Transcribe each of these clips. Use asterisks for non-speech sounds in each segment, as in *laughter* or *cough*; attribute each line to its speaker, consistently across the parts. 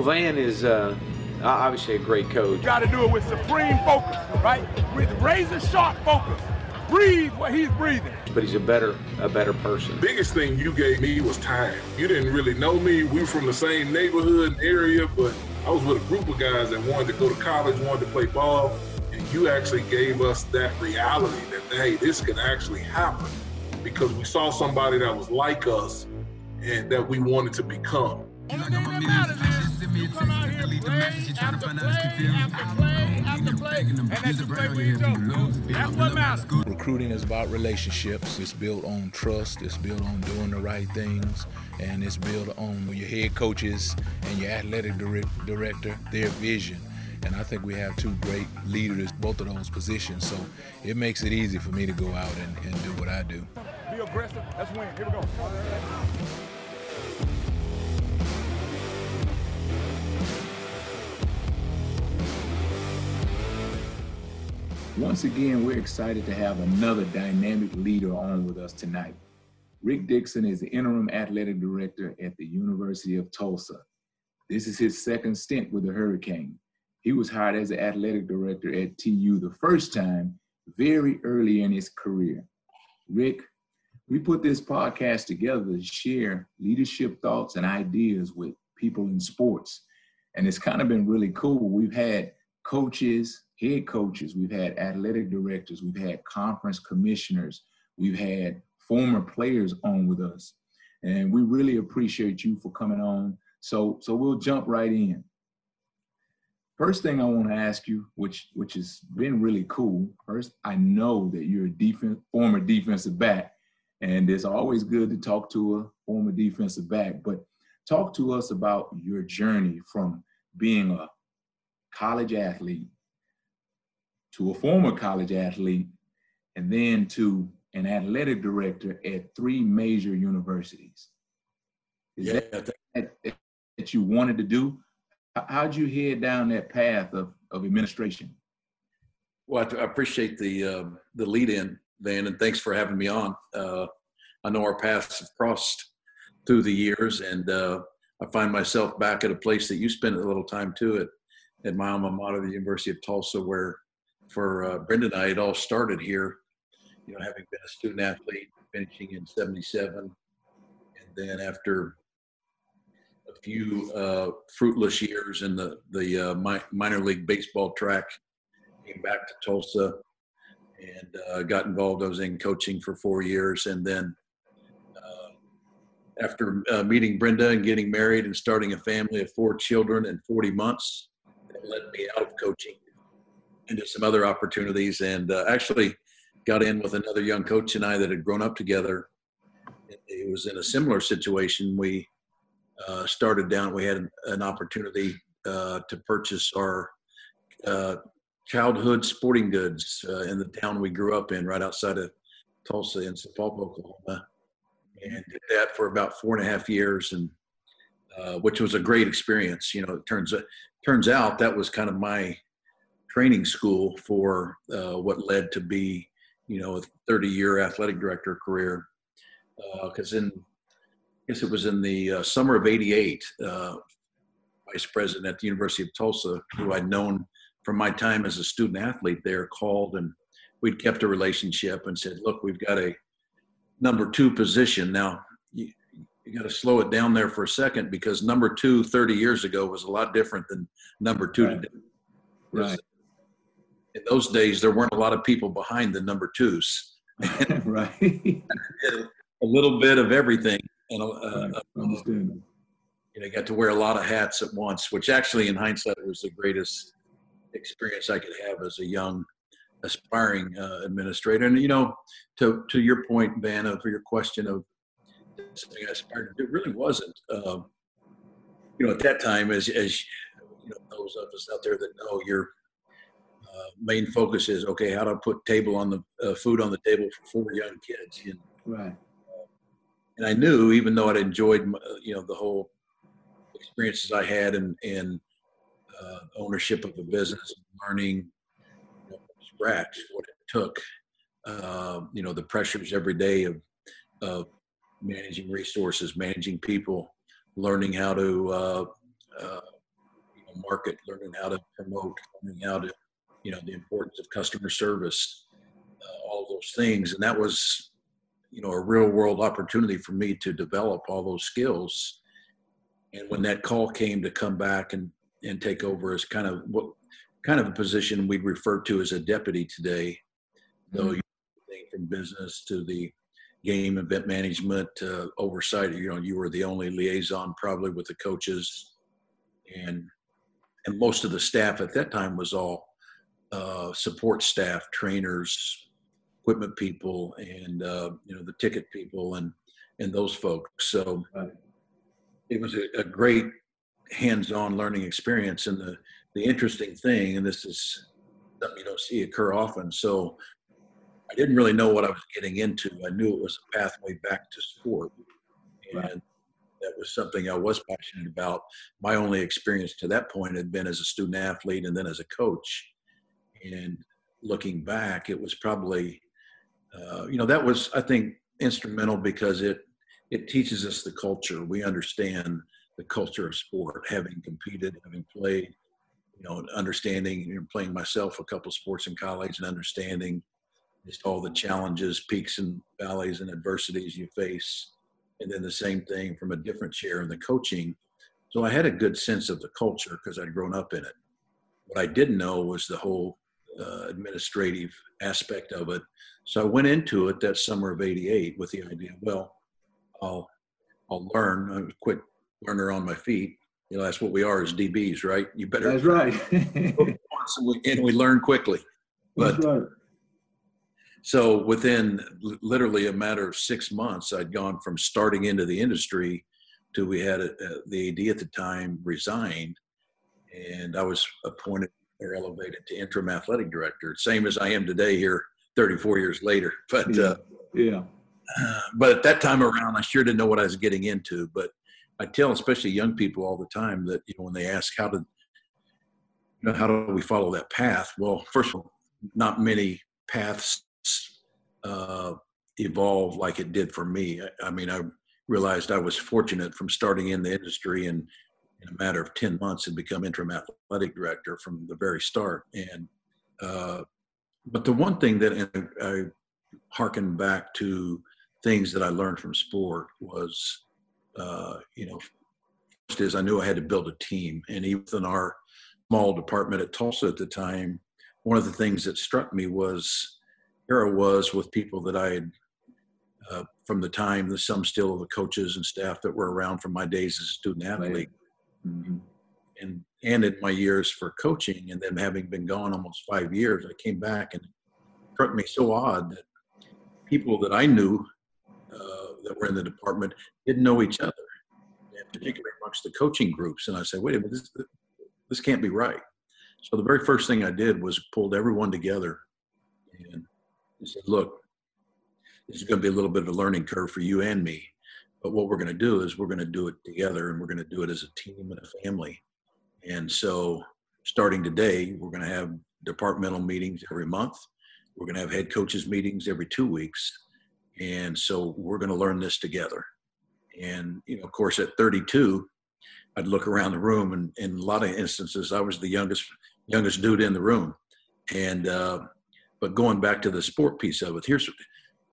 Speaker 1: Van is uh, obviously a great coach.
Speaker 2: You Got to do it with supreme focus, right? With razor sharp focus. Breathe what he's breathing.
Speaker 1: But he's a better, a better person.
Speaker 3: Biggest thing you gave me was time. You didn't really know me. We were from the same neighborhood and area, but I was with a group of guys that wanted to go to college, wanted to play ball, and you actually gave us that reality that hey, this could actually happen because we saw somebody that was like us and that we wanted to become.
Speaker 2: Only thing that matters is you come out here, play after play after play after play, and that you play with each other. That's what matters.
Speaker 4: Recruiting is about relationships. It's built on trust. It's built on doing the right things, and it's built on your head coaches and your athletic director, their vision. And I think we have two great leaders, both of those positions. So it makes it easy for me to go out and, and do what I do.
Speaker 2: Be aggressive. Let's win. Here we go.
Speaker 5: Once again, we're excited to have another dynamic leader on with us tonight. Rick Dickson is the interim athletic director at the University of Tulsa. This is his second stint with the Hurricane. He was hired as the athletic director at TU the first time very early in his career. Rick, we put this podcast together to share leadership thoughts and ideas with people in sports. And it's kind of been really cool. We've had coaches, head coaches, we've had athletic directors, we've had conference commissioners, we've had former players on with us. And we really appreciate you for coming on. So, so we'll jump right in. First thing I want to ask you, which which has been really cool. First, I know that you're a defense former defensive back, and it's always good to talk to a former defensive back. But talk to us about your journey from being a college athlete to a former college athlete and then to an athletic director at three major universities. Is yeah. that, that, that you wanted to do? How'd you head down that path of, of administration?
Speaker 6: Well, I appreciate the uh, the lead in, Van, and thanks for having me on. Uh, I know our paths have crossed through the years, and uh, I find myself back at a place that you spent a little time too at at my alma mater, the University of Tulsa, where for uh, Brenda and I, it all started here. You know, having been a student athlete, finishing in '77, and then after a few uh, fruitless years in the the uh, mi- minor league baseball track, came back to Tulsa and uh, got involved. I was in coaching for four years, and then uh, after uh, meeting Brenda and getting married and starting a family of four children in 40 months, it led me out of coaching into some other opportunities and uh, actually got in with another young coach and I that had grown up together. It was in a similar situation. We uh, started down, we had an, opportunity uh, to purchase our uh, childhood sporting goods uh, in the town we grew up in, right outside of Tulsa in Sapulpa, Oklahoma. And did that for about four and a half years and uh, which was a great experience. You know, it turns turns out that was kind of my training school for uh, what led to be, you know, a 30 year athletic director career. Because uh, in, I guess it was in the uh, summer of '88, uh, vice president at the University of Tulsa, who I'd known from my time as a student athlete there, called and we'd kept a relationship and said, "Look, we've got a number two position now." you got to slow it down there for a second because number two 30 years ago was a lot different than number two right. today.
Speaker 5: Right.
Speaker 6: In those days, there weren't a lot of people behind the number twos. *laughs*
Speaker 5: right. *laughs*
Speaker 6: a little bit of everything. And uh, um, you know, got to wear a lot of hats at once, which actually, in hindsight, was the greatest experience I could have as a young, aspiring uh, administrator. And you know, to to your point, Vanna, for your question of something I aspired to do. It really wasn't. Um, you know, at that time, as as you know, those of us out there that know your uh, main focus is okay, how to put table on the uh, food on the table for four young kids. You know?
Speaker 5: Right.
Speaker 6: and I knew, even though I'd enjoyed, my, you know, the whole experiences I had and and uh, ownership of a business, learning you know, scratch what it took. Uh, you know, the pressures every day of of managing resources, managing people, learning how to uh, uh, market, learning how to promote, learning how to, you know, the importance of customer service, uh, all those things. And that was, you know, a real world opportunity for me to develop all those skills. And when that call came to come back and, and take over as kind of what kind of a position we'd refer to as a deputy today, though mm-hmm. from business to the game event management uh, oversight. You know, you were the only liaison probably with the coaches, and and most of the staff at that time was all uh, support staff, trainers, equipment people, and uh, you know the ticket people and and those folks. So it was a, a great hands-on learning experience. And the the interesting thing, and this is something you don't see occur often. So I didn't really know what I was getting into. I knew it was a pathway back to sport, and right. that was something I was passionate about. My only experience to that point had been as a student athlete and then as a coach. And looking back, it was probably, uh, you know, that was I think instrumental because it it teaches us the culture. We understand the culture of sport, having competed, having played, you know, understanding, you know, playing myself a couple sports in college and understanding just all the challenges, peaks and valleys and adversities you face. And then the same thing from a different chair in the coaching. So I had a good sense of the culture because I'd grown up in it. What I didn't know was the whole uh, administrative aspect of it. So I went into it that summer of '88 with the idea, well, I'll I'll learn. I'm a quick learner on my feet. You know, that's what we are as DBs, right? You better.
Speaker 5: That's right.
Speaker 6: and we learn quickly. But right. So within literally a matter of six months, I'd gone from starting into the industry to we had a, a, the AD at the time resigned, and I was appointed or elevated to interim athletic director, same as I am today here, 34 years later. *laughs* But
Speaker 5: yeah, uh, yeah.
Speaker 6: but at that time around, I sure didn't know what I was getting into. But I tell especially young people all the time that you know when they ask how did you know how do we follow that path? Well, first of all, not many paths uh, evolve like it did for me. I, I, mean, I realized I was fortunate from starting in the industry and in a matter of 10 months had become interim athletic director from the very start. And, uh, but the one thing that I, I harken back to things that I learned from sport was, uh, you know, first is I knew I had to build a team. And even in our small department at Tulsa at the time, one of the things that struck me was era was with people that I had uh, from the time, the some still of the coaches and staff that were around from my days as a student athlete, mm-hmm. and in my years for coaching, and then having been gone almost five years, I came back and it struck me so odd that people that I knew uh, that were in the department didn't know each other, and particularly amongst the coaching groups. And I said, wait a minute, this, this can't be right. So the very first thing I did was pulled everyone together and and said, look, this is going to be a little bit of a learning curve for you and me. But what we're going to do is we're going to do it together and we're going to do it as a team and a family. And so starting today, we're going to have departmental meetings every month. We're going to have head coaches meetings every two weeks. And so we're going to learn this together. And, you know, of course, at 32, I'd look around the room and in a lot of instances, I was the youngest, youngest dude in the room. And, uh, but going back to the sport piece of it, here's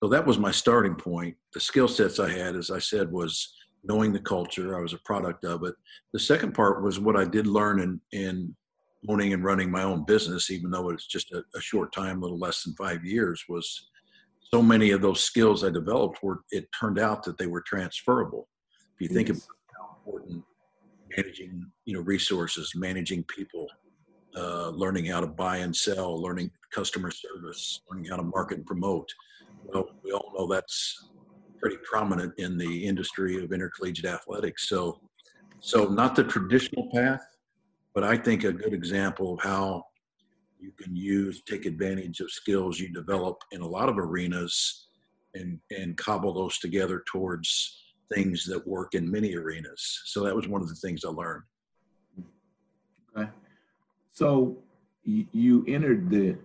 Speaker 6: so that was my starting point. The skill sets I had, as I said, was knowing the culture. I was a product of it. The second part was what I did learn in in owning and running my own business, even though it's just a, a short time, a little less than five years, was so many of those skills I developed were it turned out that they were transferable. If you think about how important managing, you know, resources, managing people, uh, learning how to buy and sell, learning customer service, learning how to market and promote. We all know that's pretty prominent in the industry of intercollegiate athletics. So, so not the traditional path, but I think a good example of how you can use, take advantage of skills you develop in a lot of arenas and, and cobble those together towards things that work in many arenas. So that was one of the things I learned.
Speaker 5: Okay. So you entered the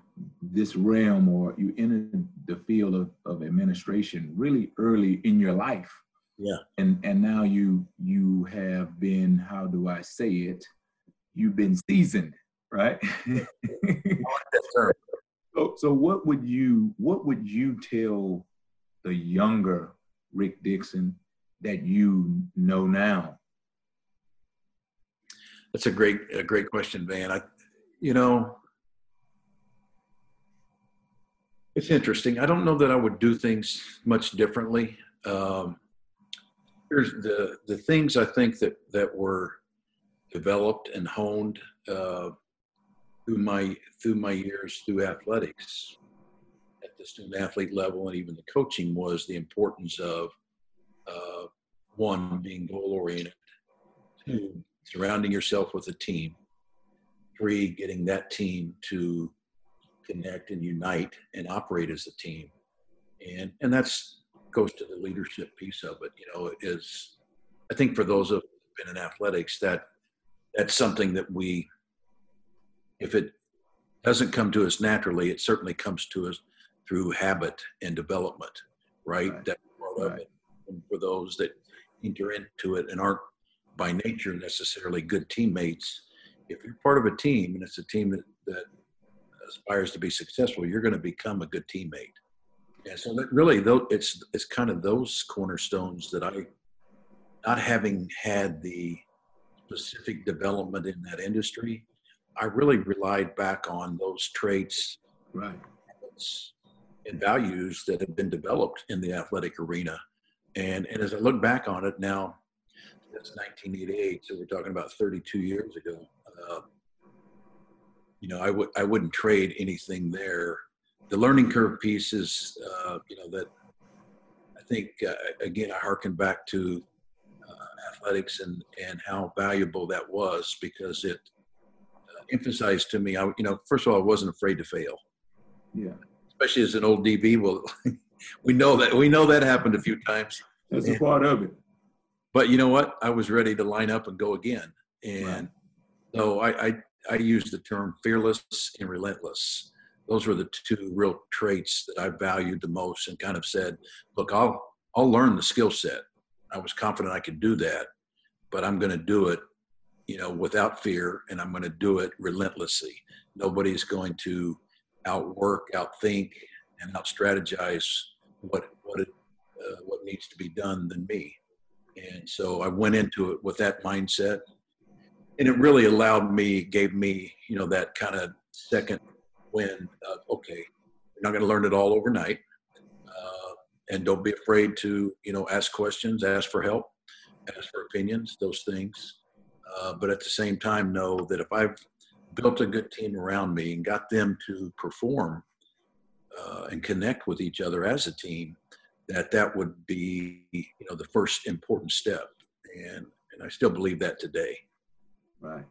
Speaker 5: this realm or you entered the field of, of administration really early in your life.
Speaker 6: Yeah.
Speaker 5: And and now you you have been, how do I say it? you've been seasoned, right? *laughs* so, so what would you what would you tell the younger Rick Dickson that you know now?
Speaker 6: That's a great a great question, Van. I, you know, it's interesting. I don't know that I would do things much differently. Um, here's the the things I think that that were developed and honed uh, through my through my years through athletics at the student athlete level and even the coaching was the importance of uh, one being goal oriented, two surrounding yourself with a team, three getting that team to connect and unite and operate as a team, and and that's goes to the leadership piece of it. You know, is I think for those of been in athletics that that's something that we if it doesn't come to us naturally it certainly comes to us through habit and development right, right. that's part right. of it and for those that enter into it and aren't by nature necessarily good teammates if you're part of a team and it's a team that, that aspires to be successful you're going to become a good teammate and so that really though it's it's kind of those cornerstones that i not having had the specific development in that industry, I really relied back on those traits
Speaker 5: right.
Speaker 6: and values that have been developed in the athletic arena. And, and as I look back on it now, that's 1988, so we're talking about 32 years ago. Uh, you know, I would I wouldn't trade anything there. The learning curve piece is, uh, you know, that I think uh, again I harken back to athletics and and how valuable that was because it uh, emphasized to me. I you know first of all I wasn't afraid to fail.
Speaker 5: Yeah.
Speaker 6: Especially as an old DB, well, *laughs* we know that we know that happened a few times.
Speaker 5: That's a part of it.
Speaker 6: But you know what? I was ready to line up and go again, and right. so I, I I used the term fearless and relentless. Those were the two real traits that I valued the most, and kind of said, "Look, I'll I'll learn the skill set. I was confident I could do that, but I'm going to do it, you know, without fear, and I'm going to do it relentlessly. Nobody's going to outwork, outthink, and outstrategize what what it, uh, what needs to be done than me. And so I went into it with that mindset, and it really allowed me, gave me, you know, that kind of second wind of okay, you're not going to learn it all overnight and don't be afraid to you know ask questions ask for help ask for opinions those things. Uh, but at the same time know that if i've built a good team around me and got them to perform uh, and connect with each other as a team that that would be you know the first important step. And and i still believe that today
Speaker 5: right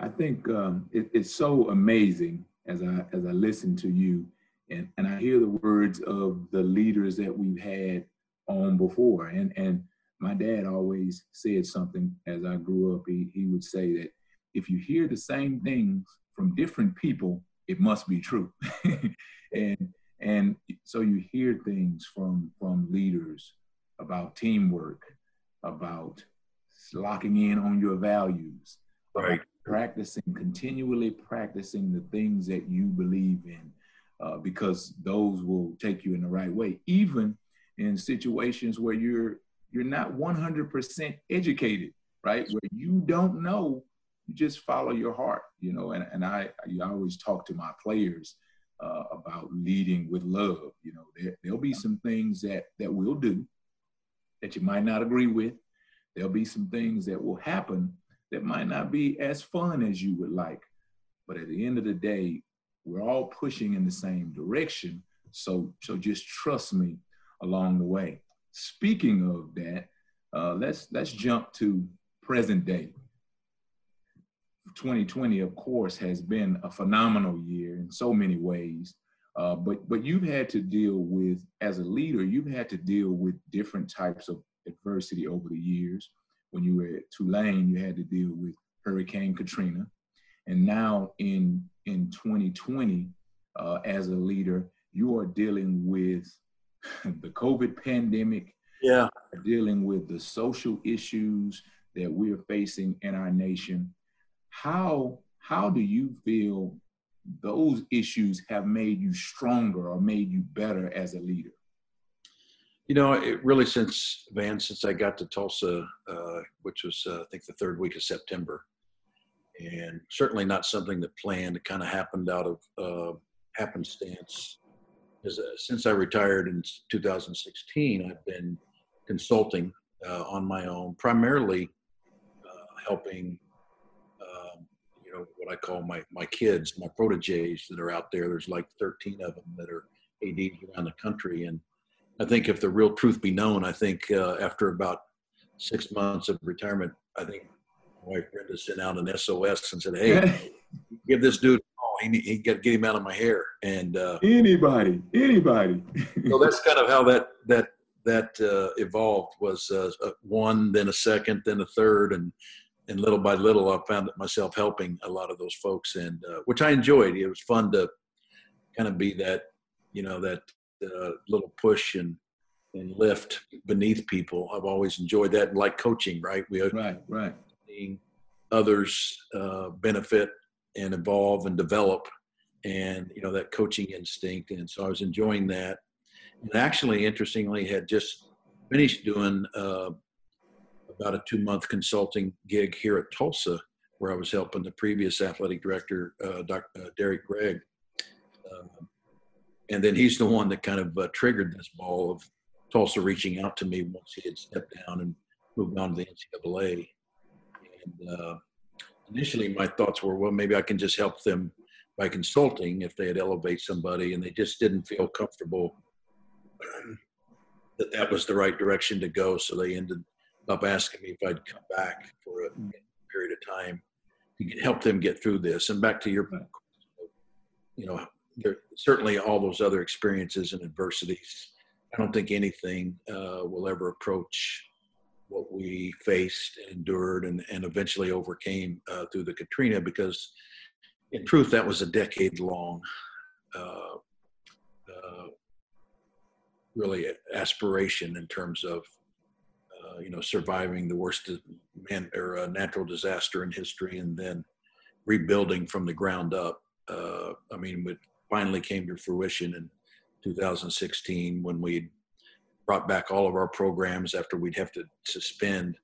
Speaker 5: i think um, it, it's so amazing as i as i listen to you and, and I hear the words of the leaders that we've had on before. And, and my dad always said something as I grew up. He, he would say that if you hear the same things from different people, it must be true. *laughs* and and so you hear things from from leaders about teamwork, about locking in on your values,
Speaker 6: right?
Speaker 5: Practicing, continually practicing the things that you believe in, uh, because those will take you in the right way, even in situations where you're you're not 100% educated, right? Where you don't know, you just follow your heart, you know. And, and I, I always talk to my players uh, about leading with love. You know, there, there'll be some things that that we'll do that you might not agree with. There'll be some things that will happen that might not be as fun as you would like. But at the end of the day, we're all pushing in the same direction. So, so just trust me along the way. Speaking of that, uh, let's let's jump to present day. 2020, of course, has been a phenomenal year in so many ways. Uh, but but you've had to deal with, as a leader, you've had to deal with different types of adversity over the years. When you were at Tulane, you had to deal with Hurricane Katrina. And now in in 2020, uh, as a leader, you are dealing with *laughs* the COVID pandemic.
Speaker 6: Yeah.
Speaker 5: Dealing with the social issues that we're facing in our nation. how how do you feel those issues have made you stronger or made you better as a leader?
Speaker 6: You know, it really since Van, since I got to Tulsa, uh, which was uh, I think the third week of September, and certainly not something that planned. It kind of happened out of uh, happenstance. As, uh, since I retired in 2016, I've been consulting uh, on my own, primarily uh, helping um, you know what I call my my kids, my proteges that are out there. There's like 13 of them that are ADs around the country, and I think if the real truth be known, I think uh, after about six months of retirement, I think my wife Brenda sent out an SOS and said, "Hey, *laughs* give this dude call. He, he get get him out of my hair." And uh,
Speaker 5: anybody, anybody. *laughs*
Speaker 6: so that's kind of how that that that uh, evolved. Was uh, one, then a second, then a third, and and little by little, I found myself helping a lot of those folks, and uh, which I enjoyed. It was fun to kind of be that, you know, that uh, little push and and lift beneath people. I've always enjoyed that, and like coaching. Right,
Speaker 5: we right, right.
Speaker 6: Seeing others uh, benefit and evolve and develop, and you know that coaching instinct. And so I was enjoying that. And actually, interestingly, had just finished doing uh, about a two month consulting gig here at Tulsa, where I was helping the previous athletic director, uh, Dr. Uh, Derek Gragg. Uh, and then he's the one that kind of uh, triggered this ball of Tulsa reaching out to me once he had stepped down and moved on to the NCAA. And uh, initially, my thoughts were, well, maybe I can just help them by consulting if they had elevate somebody, and they just didn't feel comfortable that that was the right direction to go. So they ended up asking me if I'd come back for a period of time to help them get through this. And back to your, you know, there certainly all those other experiences and adversities. I don't think anything uh, will ever approach what we faced endured and, and eventually overcame uh, through the Katrina because, in truth, that was a decade long, uh, uh really aspiration in terms of uh, you know surviving the worst man or uh, natural disaster in history and then rebuilding from the ground up. I mean, with finally came to fruition in 2016 when we brought back all of our programs after we'd have to suspend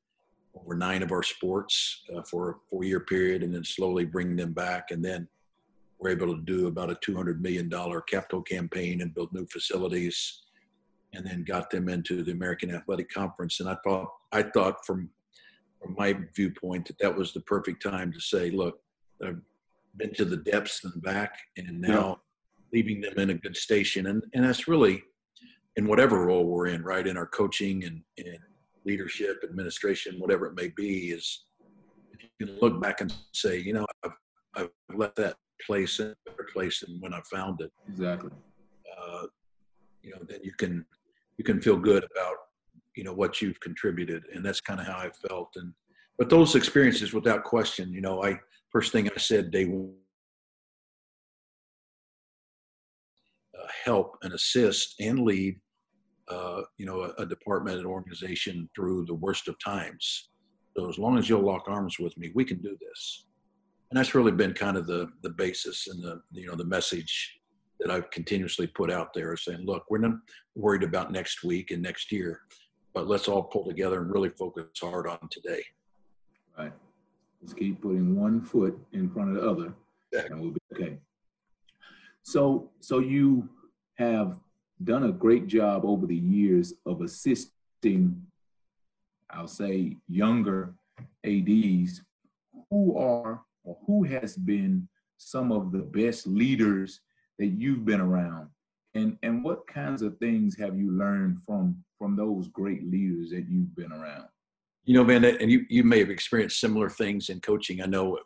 Speaker 6: over nine of our sports uh, for a four year period and then slowly bring them back. And then we're able to do about a $200 million capital campaign and build new facilities and then got them into the American Athletic Conference. And I thought, I thought from, from my viewpoint that that was the perfect time to say, look, I've been to the depths and back and now leaving them in a good station. And, and that's really in whatever role we're in, right? In our coaching and, and leadership, administration, whatever it may be, is you can look back and say, you know, I've, I've left that place in a better place than when I found it.
Speaker 5: Exactly.
Speaker 6: Uh, you know, then you can you can feel good about you know what you've contributed, and that's kind of how I felt. And but those experiences, without question, you know, I first thing I said day help and assist and lead, uh, you know, a, a, department and organization through the worst of times. So as long as you'll lock arms with me, we can do this. And that's really been kind of the the basis and the you know the message that I've continuously put out there, saying, look, we're not worried about next week and next year, but let's all pull together and really focus hard on today.
Speaker 5: Right. Let's keep putting one foot in front of the other, exactly. and we'll be okay. So, so you have done a great job over the years of assisting, I'll say, younger ADs who are or who has been some of the best leaders that you've been around. And and what kinds of things have you learned from from those great leaders that you've been around?
Speaker 6: You know man and you you may have experienced similar things in coaching. I know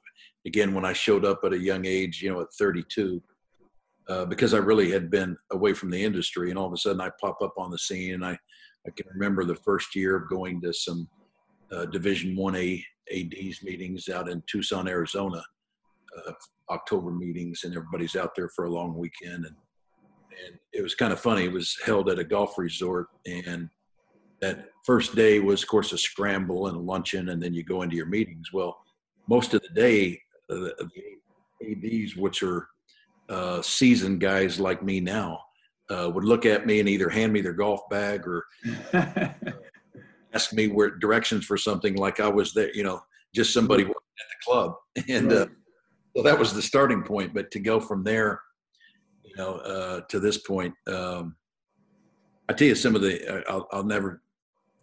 Speaker 6: again when i showed up at a young age you know at 32 uh, because I really had been away from the industry, and all of a sudden I pop up on the scene, and I I can remember the first year of going to some uh, Division One A ADs meetings out in Tucson, Arizona, uh, October meetings, and everybody's out there for a long weekend, and and it was kind of funny. It was held at a golf resort, and that first day was, of course, a scramble and a luncheon, and then you go into your meetings. Well, most of the day the, the ads, which are uh, seasoned guys like me now, uh, would look at me and either hand me their golf bag or *laughs* ask me where directions for something like I was there, you know, just somebody at the club. *laughs* And uh, so that was the starting point. But to go from there, you know, uh, to this point, um, I tell you some of the, I'll, I'll never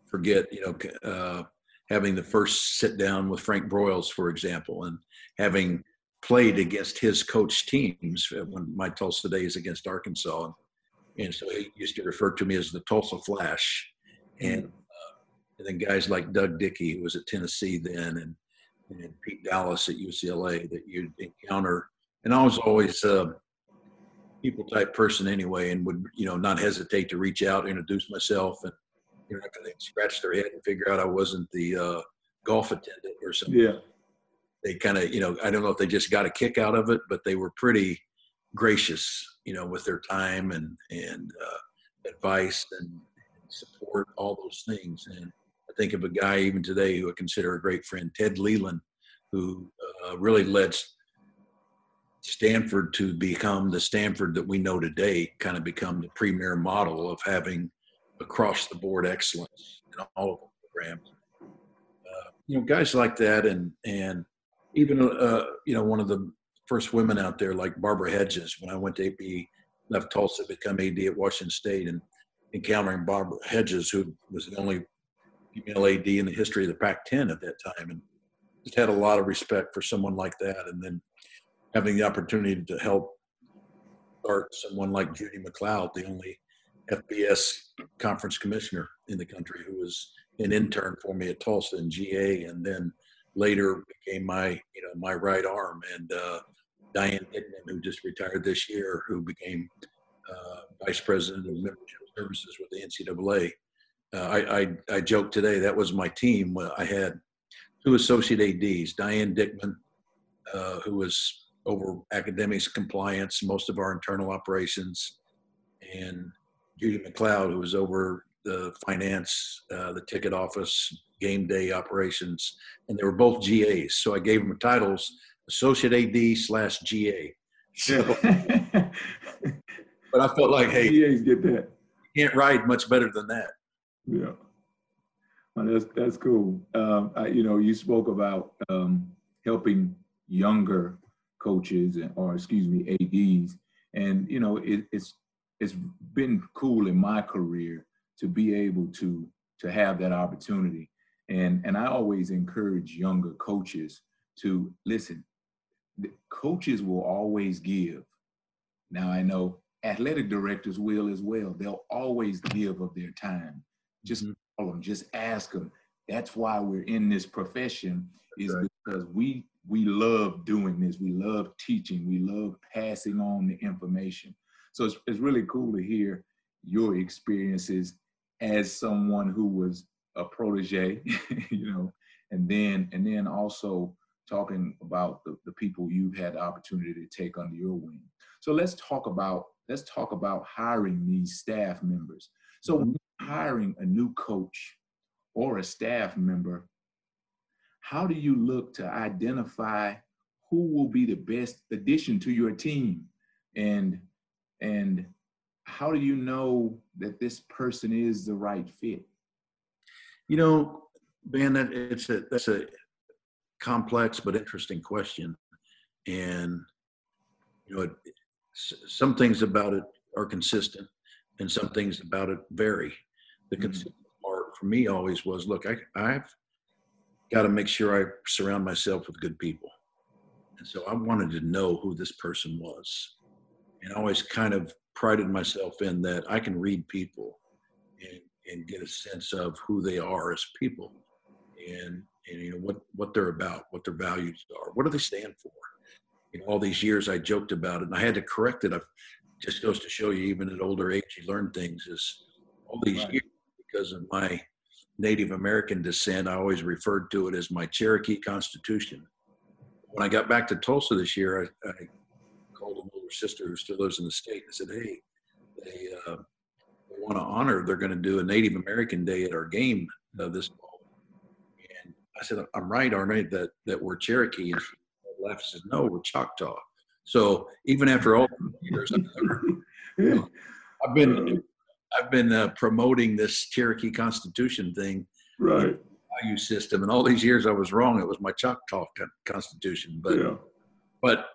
Speaker 6: forget, you know, uh, having the first sit down with Frank Broyles, for example, and having played against his coach teams when my Tulsa days against Arkansas. And so he used to refer to me as the Tulsa Flash. And, uh, and then guys like Doug Dickey, who was at Tennessee then, and, and Pete Dalis at UCLA that you'd encounter. And I was always a people type person anyway, and would, you know, not hesitate to reach out, introduce myself, and, you know, after they scratch their head and figure out I wasn't the uh, golf attendant or something.
Speaker 5: Yeah.
Speaker 6: They kind of, you know, I don't know if they just got a kick out of it, but they were pretty gracious, you know, with their time and and uh, advice and support, all those things. And I think of a guy even today who I consider a great friend, Ted Leland, who uh, really led Stanford to become the Stanford that we know today, kind of become the premier model of having across the board excellence in all of the programs. Uh, you know, guys like that, and and even uh, you know one of the first women out there like Barbara Hedges. When I went to AP, left Tulsa, to become AD at Washington State, and encountering Barbara Hedges, who was the only female AD in the history of the Pac-10 at that time, and just had a lot of respect for someone like that. And then having the opportunity to help start someone like Judy MacLeod, the only FBS conference commissioner in the country, who was an intern for me at Tulsa and GA, and then later became my you know my right arm. And uh, Diane Dickman, who just retired this year, who became uh, vice president of membership services with the NCAA. Uh, I, I I joked today that was my team. I had two associate ads, Diane Dickman, uh, who was over academics compliance, most of our internal operations, and Judy MacLeod, who was over the finance, uh, the ticket office, game day operations, and they were both GAs. So I gave them titles associate AD slash GA. So, *laughs* but I felt like, hey,
Speaker 5: GAs get that.
Speaker 6: You can't ride much better than that.
Speaker 5: Yeah. Well, that's that's cool. Um, I, you know, you spoke about um, helping younger coaches and, or excuse me, ads, and you know, it, it's it's been cool in my career to be able to to have that opportunity. And and I always encourage younger coaches to listen. The coaches will always give. Now I know athletic directors will as well. They'll always give of their time. Just mm-hmm. call them, just ask them. That's why we're in this profession, is right. because we we love doing this. We love teaching. We love passing on the information. So it's, it's really cool to hear your experiences as someone who was a protege, *laughs* you know, and then and then also talking about the, the people you've had the opportunity to take under your wing. So let's talk about let's talk about hiring these staff members. So mm-hmm. when hiring a new coach or a staff member, how do you look to identify who will be the best addition to your team? And and how do you know that this person is the right fit?
Speaker 6: You know, Ben, that it's a that's a complex but interesting question, and you know, it, some things about it are consistent, and some things about it vary. The mm-hmm. consistent part for me always was, look, I, I've got to make sure I surround myself with good people, and so I wanted to know who this person was, and I always kind of prided myself in that I can read people and, and get a sense of who they are as people and, and you know what, what they're about, what their values are, what do they stand for. You know, all these years I joked about it and I had to correct it. I've, just goes to show you, even at older age, you learn things. Is all these right. years because of my Native American descent, I always referred to it as my Cherokee Constitution. When I got back to Tulsa this year, I, I called an older sister who still lives in the state and said, "Hey, they, uh, want to honor. They're going to do a Native American Day at our game uh, this fall." And I said, "I'm right, aren't I? That that we're Cherokee." And laughed and said, "No, we're Choctaw." So even after all these years, I've, never, you know, I've been I've been uh, promoting this Cherokee Constitution thing,
Speaker 3: Right.
Speaker 6: value system, and all these years I was wrong. It was my Choctaw con- Constitution, but
Speaker 3: Yeah.
Speaker 6: but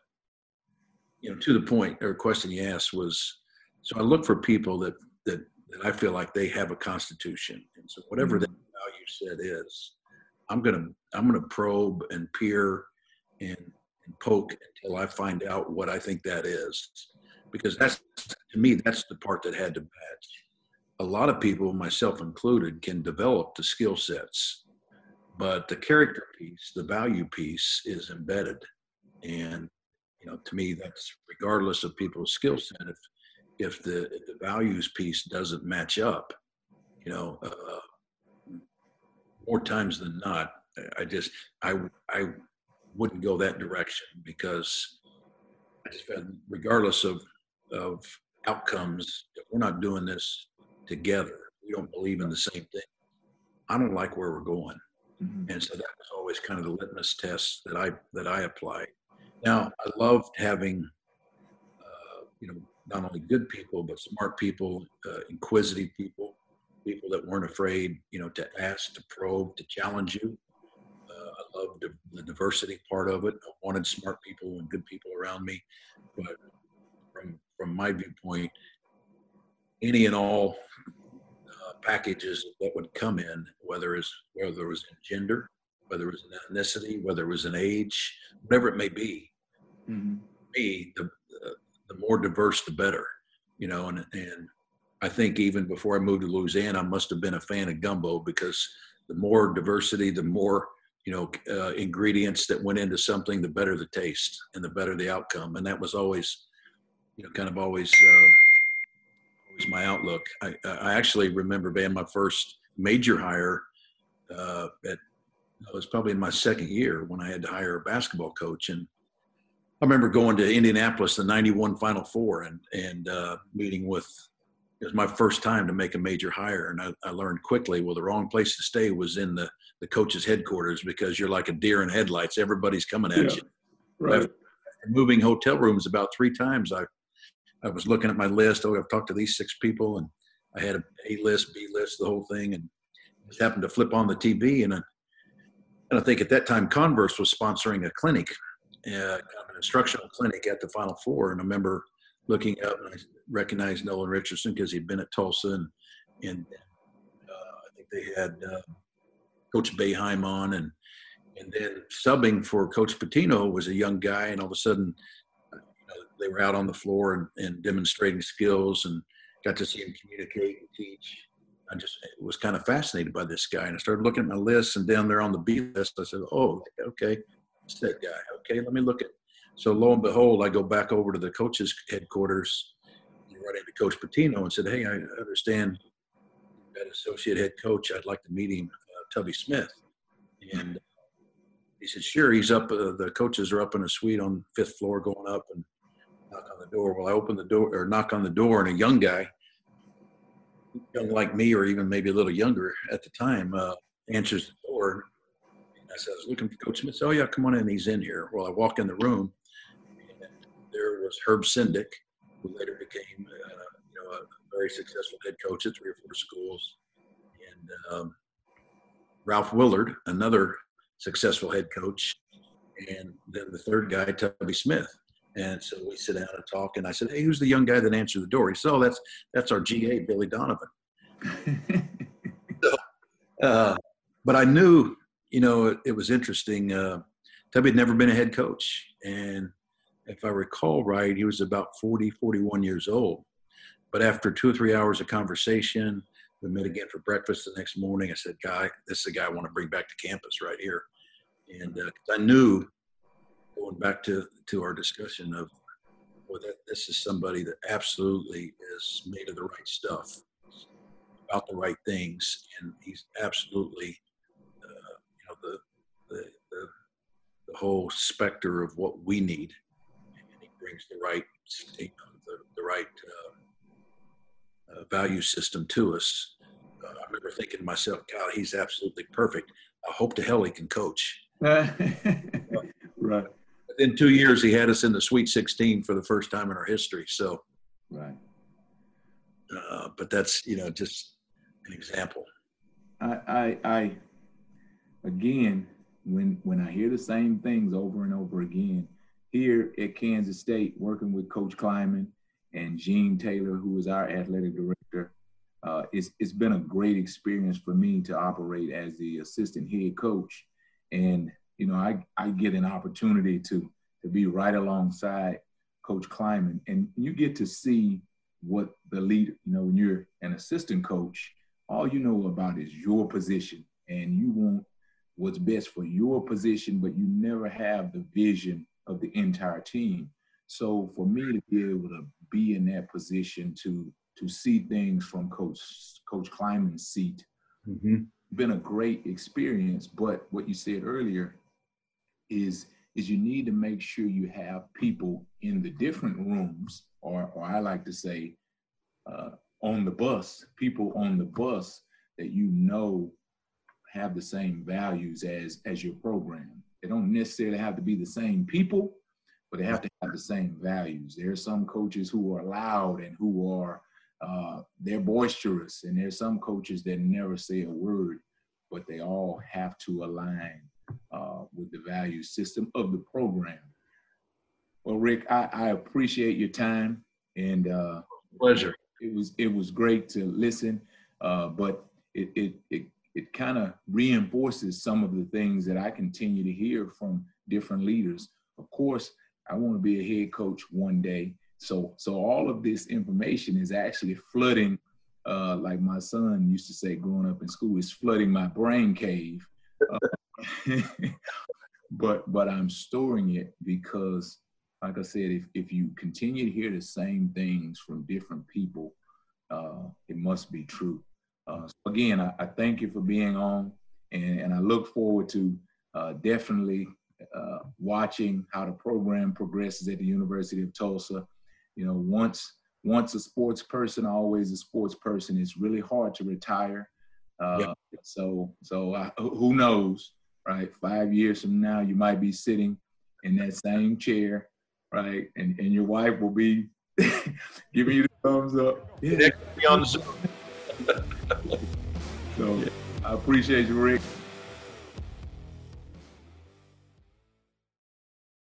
Speaker 6: you know, to the point or question you asked was, so I look for people that that that I feel like they have a constitution, and so whatever mm-hmm. that value set is, I'm gonna I'm gonna probe and peer and, and poke until I find out what I think that is, because that's to me that's the part that had to match. A lot of people, myself included, can develop the skill sets, but the character piece, the value piece, is embedded, and you know, to me, that's regardless of people's skill set. If if the if the values piece doesn't match up, you know, uh, more times than not, I- just I I wouldn't go that direction because I just regardless of of outcomes, if we're not doing this together, we don't believe in the same thing. I don't like where we're going,
Speaker 5: Mhm.
Speaker 6: and so that was always kind of the litmus test that I that I applied. Now I loved having, uh, you know, not only good people but smart people, uh, inquisitive people, people that weren't afraid, you know, to ask, to probe, to challenge you. Uh, I loved the, the diversity part of it. I wanted smart people and good people around me, but from from my viewpoint, any and all uh, packages that would come in, whether it's whether it was in gender, whether it was an ethnicity, whether it was an age, whatever it may be,
Speaker 5: Mhm.
Speaker 6: me, the the more diverse, the better. You know, and and I think even before I moved to Louisiana, I must have been a fan of gumbo because the more diversity, the more you know uh, ingredients that went into something, the better the taste and the better the outcome. And that was always, you know, kind of always uh, always my outlook. I, I actually remember being my first major hire uh, at was probably in my second year when I had to hire a basketball coach and I remember going to Indianapolis, the '91 Final Four, and and uh, meeting with. It was my first time to make a major hire, and I, I learned quickly. Well, the wrong place to stay was in the the coach's headquarters because you're like a deer in headlights. Everybody's coming at
Speaker 3: Yeah.
Speaker 6: you.
Speaker 3: Right.
Speaker 6: Moving hotel rooms about three times. I I was looking at my list. Oh, I've talked to these six people, and I had a A list, B list, the whole thing, and just happened to flip on the TV, and I, and I think at that time Converse was sponsoring a clinic, uh, an instructional clinic at the Final Four, and I remember looking up and I recognized Nolan Richardson because he'd been at Tulsa, and and uh, I think they had uh, Coach Boeheim on, and and then subbing for Coach Pitino was a young guy, and all of a sudden, uh, you know, they were out on the floor and, and demonstrating skills, and got to see him communicate and teach. I just was kind of fascinated by this guy, and I started looking at my list, and down there on the B list, I said, "Oh, okay, it's that guy. Okay, let me look at." So lo and behold, I go back over to the coach's headquarters, run into Coach Pitino, and said, "Hey, I understand that associate head coach. I'd like to meet him, uh, Tubby Smith." And he said, "Sure." He's up. Uh, the coaches are up in a suite on fifth floor, going up and knock on the door. Well, I open the door or knock on the door, and a young guy, young like me, or even maybe a little younger at the time, uh, answers the door. I said, "I was looking for Coach Smith." Oh yeah, come on in. He's in here. Well, I walk in the room, and there was Herb Sendek, who later became, uh, you know, a very successful head coach at three or four schools, and um, Ralph Willard, another successful head coach, and then the third guy, Tubby Smith. And so we sit down and talk, and I said, "Hey, who's the young guy that answered the door?" He said, "Oh, that's that's our GA, Billy Donovan." *laughs* Uh, but I knew, you know, it, it was interesting. Uh, Tubby had never been a head coach, and if I recall right, he was about 40, 41 years old. But after two or three hours of conversation, we met again for breakfast the next morning. I said, "Guy, this is the guy I want to bring back to campus right here." And uh, I knew, going back to to our discussion of, well, that this is somebody that absolutely is made of the right stuff, about the right things, and he's absolutely, uh, you know, the, the the the whole specter of what we need, and he brings the right, you know, the, the right. Uh, uh, value system to us. Uh, I remember thinking to myself, God, he's absolutely perfect. I hope to hell he can coach. *laughs*
Speaker 5: right.
Speaker 6: But in two years, he had us in the Sweet 16 for the first time in our history. So,
Speaker 5: right.
Speaker 6: Uh, but that's you know just an example.
Speaker 5: I, I, I, again, when when I hear the same things over and over again, here at Kansas State, working with Coach Klieman and Gene Taylor, who is our athletic director, uh, it's it's been a great experience for me to operate as the assistant head coach, and you know I I get an opportunity to to be right alongside Coach Klieman, and you get to see what the leader, you know, when you're an assistant coach, all you know about is your position, and you want what's best for your position, but you never have the vision of the entire team. So for me to be able to be in that position to to see things from Coach Coach Klieman's seat, mm-hmm. been a great experience. But what you said earlier is is you need to make sure you have people in the different rooms, or or I like to say, uh, on the bus, people on the bus that you know have the same values as as your program. They don't necessarily have to be the same people, but they have to have the same values. There are some coaches who are loud and who are uh, they're boisterous, and there's some coaches that never say a word, but they all have to align uh, with the value system of the program. Well, Rick, I, I appreciate your time and uh,
Speaker 6: pleasure.
Speaker 5: It was it was great to listen, uh, but it it it, it kind of reinforces some of the things that I continue to hear from different leaders. Of course, I want to be a head coach one day. So so all of this information is actually flooding, uh, like my son used to say growing up in school, is flooding my brain cave. Uh, *laughs* but but I'm storing it because, like I said, if if you continue to hear the same things from different people, uh, it must be true. Uh, so again, I, I, thank you for being on, and, and I look forward to uh, definitely uh, watching how the program progresses at the University of Tulsa. You know, once once a sports person, always a sports person. It's really hard to retire. Uh, yep. So so uh, who knows, right? Five years from now, you might be sitting in that same chair, right? And and your wife will be *laughs* giving you the thumbs up.
Speaker 6: Yeah. Be on the
Speaker 5: so I appreciate you, Rick.